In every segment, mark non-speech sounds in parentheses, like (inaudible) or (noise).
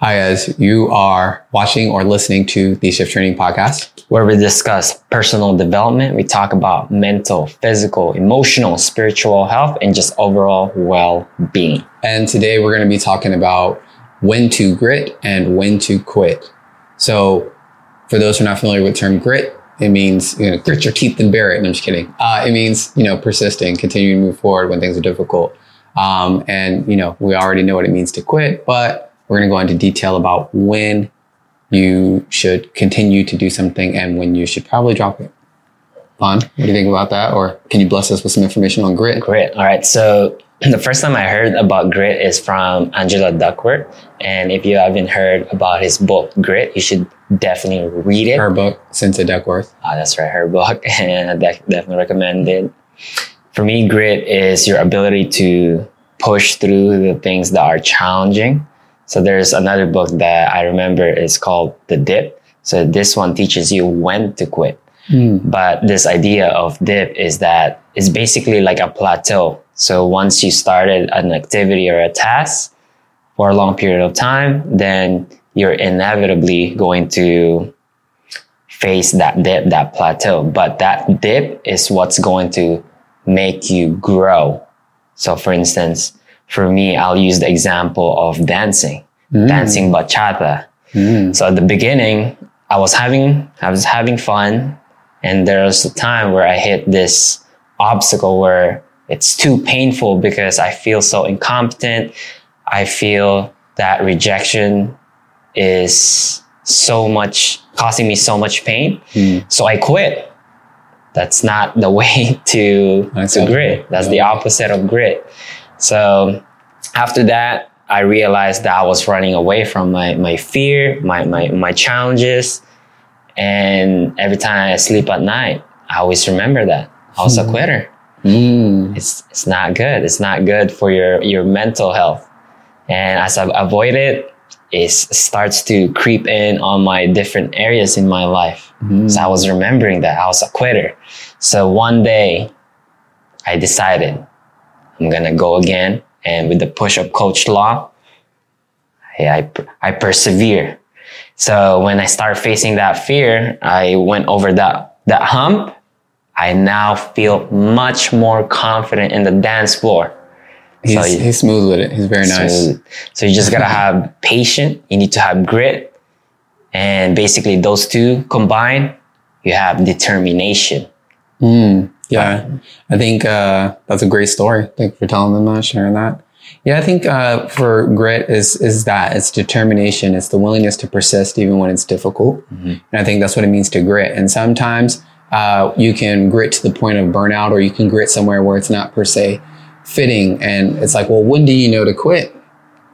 Hi, guys. You are watching or listening to the Shift Training Podcast. where we discuss personal development. We talk about mental, physical, emotional, spiritual health, and just overall well being. And today we're going to be talking about when to grit and when to quit. So, for those who are not familiar with the term grit, it means you know grit your teeth and bear it. And I'm just kidding. Uh, it means you know persisting, continuing to move forward when things are difficult. Um, and you know we already know what it means to quit, but we're going to go into detail about when you should continue to do something and when you should probably drop it. Vaughn, what do you think about that? Or can you bless us with some information on grit? Grit. All right. So (clears throat) the first time I heard about grit is from Angela Duckworth. And if you haven't heard about his book, Grit, you should definitely read it. Her book, Cynthia Duckworth. Ah, that's right, her book, (laughs) and I de- definitely recommend it. For me, grit is your ability to push through the things that are challenging. So there's another book that I remember is called The Dip. So this one teaches you when to quit. Hmm. But this idea of dip is that it's basically like a plateau. So once you started an activity or a task for a long period of time, then you're inevitably going to face that dip, that plateau. But that dip is what's going to make you grow. So for instance, for me, I'll use the example of dancing, mm. dancing bachata. Mm. So at the beginning, I was having, I was having fun. And there was a time where I hit this obstacle where it's too painful because I feel so incompetent. I feel that rejection is so much causing me so much pain. Mm. So I quit. That's not the (laughs) way to, That's to grit. That's the opposite of grit. So after that, I realized that I was running away from my, my fear, my, my, my challenges. And every time I sleep at night, I always remember that I was a quitter. Mm. It's, it's not good. It's not good for your, your mental health. And as I avoid it, it starts to creep in on my different areas in my life. So I was remembering that I was a quitter. So one day I decided I'm to go again. And with the push of Coach Law, I, I, I persevere. So when I start facing that fear, I went over that, that hump. I now feel much more confident in the dance floor. He's, So you- he's smooth with it. He's very nice. So, so you just gotta (laughs) have patience. You need to have grit. And basically those two combined, you have determination. Mm, yeah, I think uh, that's a great story. Thank you for telling them that, sharing that. Yeah, I think uh, for grit is is that it's determination. It's the willingness to persist even when it's difficult, and I think that's what it means to grit. And sometimes uh, you can grit to the point of burnout, or you can grit somewhere where it's not per se fitting, and it's like, well, when do you know to quit?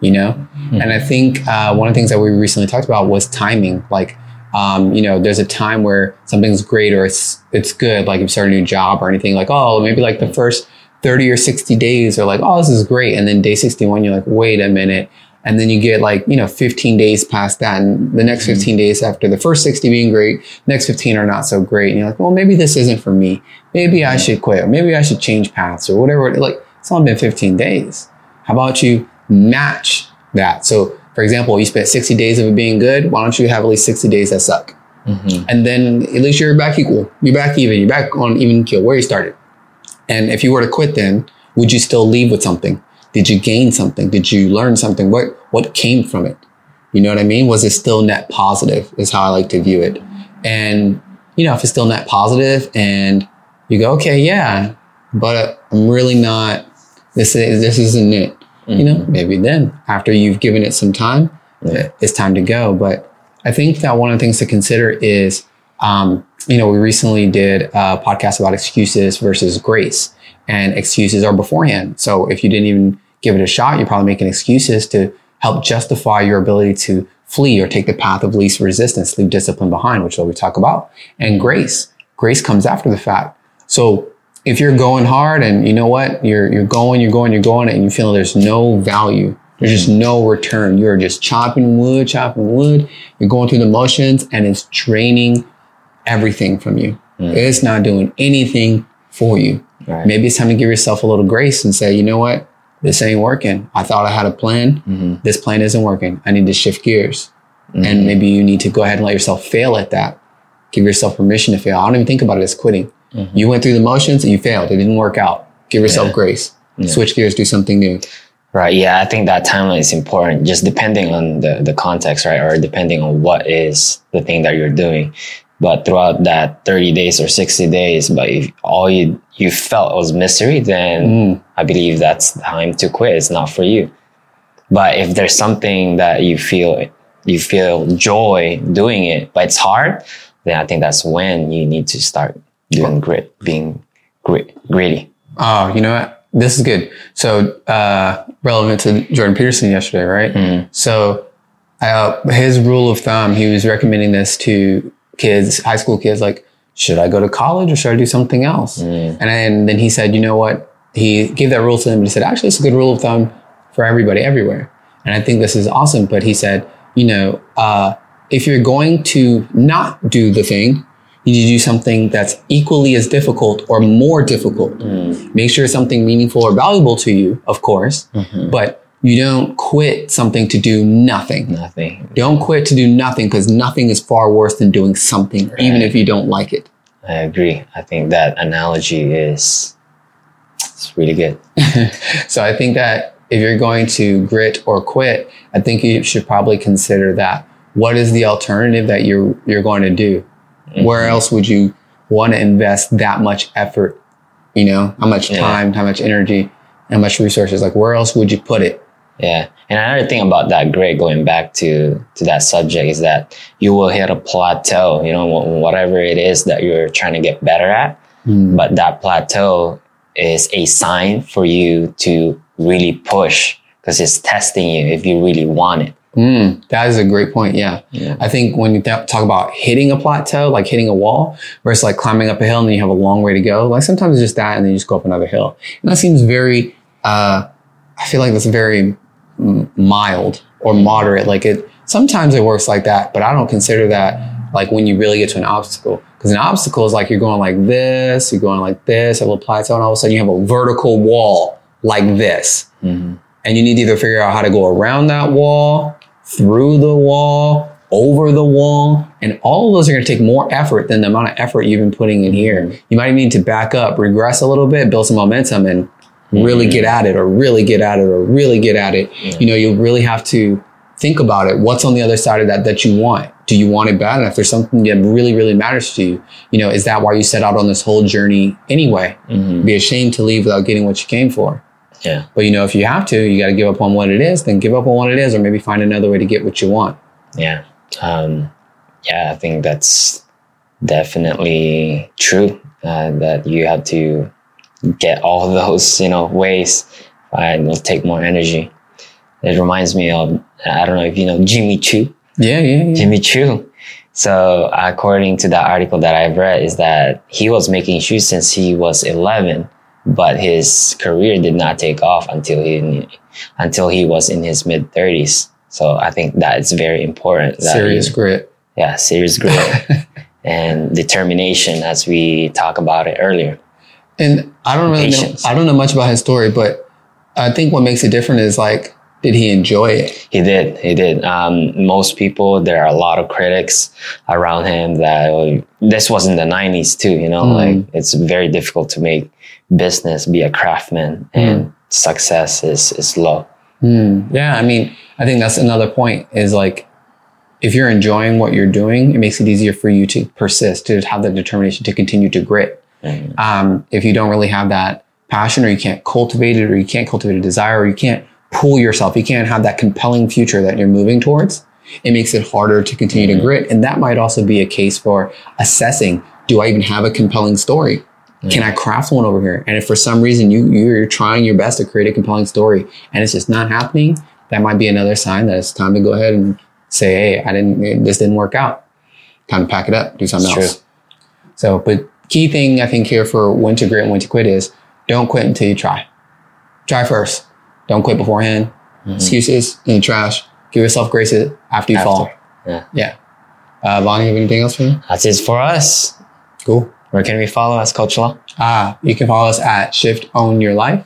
You know, and I think uh, one of the things that we recently talked about was timing. Like, um, you know, there's a time where something's great or it's it's good, like if you start a new job or anything, like, oh, maybe like the first 30 or 60 days are like, oh, this is great. And then day 61, you're like, wait a minute. And then you get like, you know, 15 days past that. And the next 15 days after the first 60 being great, next 15 are not so great. And you're like, well, maybe this isn't for me. Maybe I should quit or maybe I should change paths or whatever. Like, it's only been 15 days. How about you match that? So, for example, you spent 60 days of it being good. Why don't you have at least 60 days that suck? Mm-hmm. And then at least you're back equal. You're back even. You're back on even kill where you started. And if you were to quit, then would you still leave with something? Did you gain something? Did you learn something? What what came from it? You know what I mean? Was it still net positive? Is how I like to view it. And you know, if it's still net positive, and you go, okay, yeah, but I'm really not. This is this isn't it. You know, maybe then after you've given it some time, it's time to go. But I think that one of the things to consider is, um, you know, we recently did a podcast about excuses versus grace, and excuses are beforehand. So if you didn't even give it a shot, you're probably making excuses to help justify your ability to flee or take the path of least resistance, leave discipline behind, which is what we talk about. And grace, grace comes after the fact. So if you're going hard and you know what, you're you're going, you're going, you're going, and you feel there's no value, there's just no return. You're just chopping wood, chopping wood. You're going through the motions, and it's draining everything from you. It's not doing anything for you. Right. Maybe it's time to give yourself a little grace and say, you know what, this ain't working. I thought I had a plan. Mhm. This plan isn't working. I need to shift gears. Mhm. And maybe you need to go ahead and let yourself fail at that. Give yourself permission to fail. I don't even think about it as quitting. Mhm. You went through the motions and you failed. It didn't work out. Give yourself Yeah. grace. Yeah. Switch gears, do something new. Right. Yeah, I think that timeline is important, just depending on the, the context, right? Or depending on what is the thing that you're doing. But throughout that 30 days or 60 days, but if all you, you felt was misery, then Mm. I believe that's time to quit. It's not for you. But if there's something that you feel, you feel joy doing it, but it's hard, then I think that's when you need to start doing grit, being grit, gritty. Oh, you know what? This is good. So, uh, relevant to Jordan Peterson yesterday, right? Mhm. So, uh, his rule of thumb, he was recommending this to kids, high school kids, like, should I go to college or should I do something else? Mm. And then, then he said, you know what? He gave that rule to them, but he said, actually, it's a good rule of thumb for everybody everywhere. And I think this is awesome. But he said, you know, uh, if you're going to not do the thing, you need to do something that's equally as difficult or more difficult. Mm. Make sure it's something meaningful or valuable to you, of course, Mhm. but you don't quit something to do nothing. Nothing. Don't quit to do nothing because nothing is far worse than doing something, even if you don't like it. I agree. I think that analogy is it's really good. (laughs) so I think that if you're going to grit or quit, I think you should probably consider that. What is the alternative that you're you're going to do? Where Mhm. else would you want to invest that much effort? You know, how much Yeah. time, how much energy, how much resources? Like where else would you put it? Yeah. And another thing about that grit, going back to to that subject, is that you will hit a plateau. You know, whatever it is that you're trying to get better at, but that plateau is a sign for you to really push because it's testing you if you really want it. Mm, that is a great point. Yeah. Yeah. I think when you th- talk about hitting a plateau, like hitting a wall, versus like climbing up a hill and then you have a long way to go, like sometimes it's just that and then you just go up another hill. And that seems very, uh, I feel like that's very m- mild or moderate. Like it, sometimes it works like that, but I don't consider that like when you really get to an obstacle. Because an obstacle is like you're going like this, you're going like this, a little plateau, and all of a sudden you have a vertical wall like this Mhm. and you need to either figure out how to go around that wall, through the wall, over the wall, and all of those are going to take more effort than the amount of effort you've been putting in here. You might need to back up, regress a little bit, build some momentum, and really get at it, or really get at it, or really get at it. Yeah. You know, you'll really have to think about it. What's on the other side of that that you want? Do you want it bad enough? There's something that really, really matters to you. You know, is that why you set out on this whole journey anyway? Mhm. Be ashamed to leave without getting what you came for. Yeah. But you know, if you have to, you got to give up on what it is, then give up on what it is, or maybe find another way to get what you want. Yeah. Um, yeah, I think that's definitely true. Uh, that you have to get all those, you know, ways and it'll take more energy. It reminds me of, I don't know if you know Jimmy Choo. Yeah, yeah, yeah. Jimmy Choo. So according to that article that I've read is that he was making shoes since he was 11, but his career did not take off until he, until he was in his mid 30s. So I think that is very important. That Serious you- grit. yeah, serious grit (laughs) and determination as we talk about it earlier. And I don't really know, I don't know much about his story, but I think what makes it different is like, did he enjoy it? He did, he did. Um, most people, there are a lot of critics around him that oh, this was in the 90s too, you know, Mm. like it's very difficult to make business, be a craftsman, and success is, is low. Hmm. Yeah, I mean, I think that's another point is like, if you're enjoying what you're doing, it makes it easier for you to persist, to have that determination to continue to grit. Mhm. um, if you don't really have that passion or you can't cultivate it or you can't cultivate a desire or you can't pull yourself, you can't have that compelling future that you're moving towards, it makes it harder to continue to Mhm. grit. And that might also be a case for assessing, do I even have a compelling story? Can I craft one over here? And if for some reason you, you're trying your best to create a compelling story and it's just not happening, that might be another sign that it's time to go ahead and say, Hey, I didn't, this didn't work out. Time to pack it up, do something It's else. true. So, but key thing I think here for when to grit and when to quit is don't quit until you try. Try first. Don't quit beforehand. Mhm. Excuses in the trash. Give yourself grace after you After. fall. Yeah. Yeah. Uh, have anything else for me? That's it for us. Cool. Where can we follow us, Coach Law? Ah, you can follow us at Shift Own Your Life.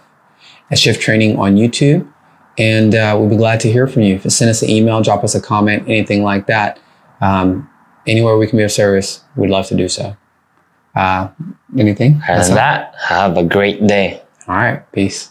at Shift Training on YouTube. And uh, we'll be glad to hear from you. Send us an email, drop us a comment, anything like that. Um, anywhere we can be of service, we'd love to do so. Uh, anything? Than that, have a great day. All right. Peace.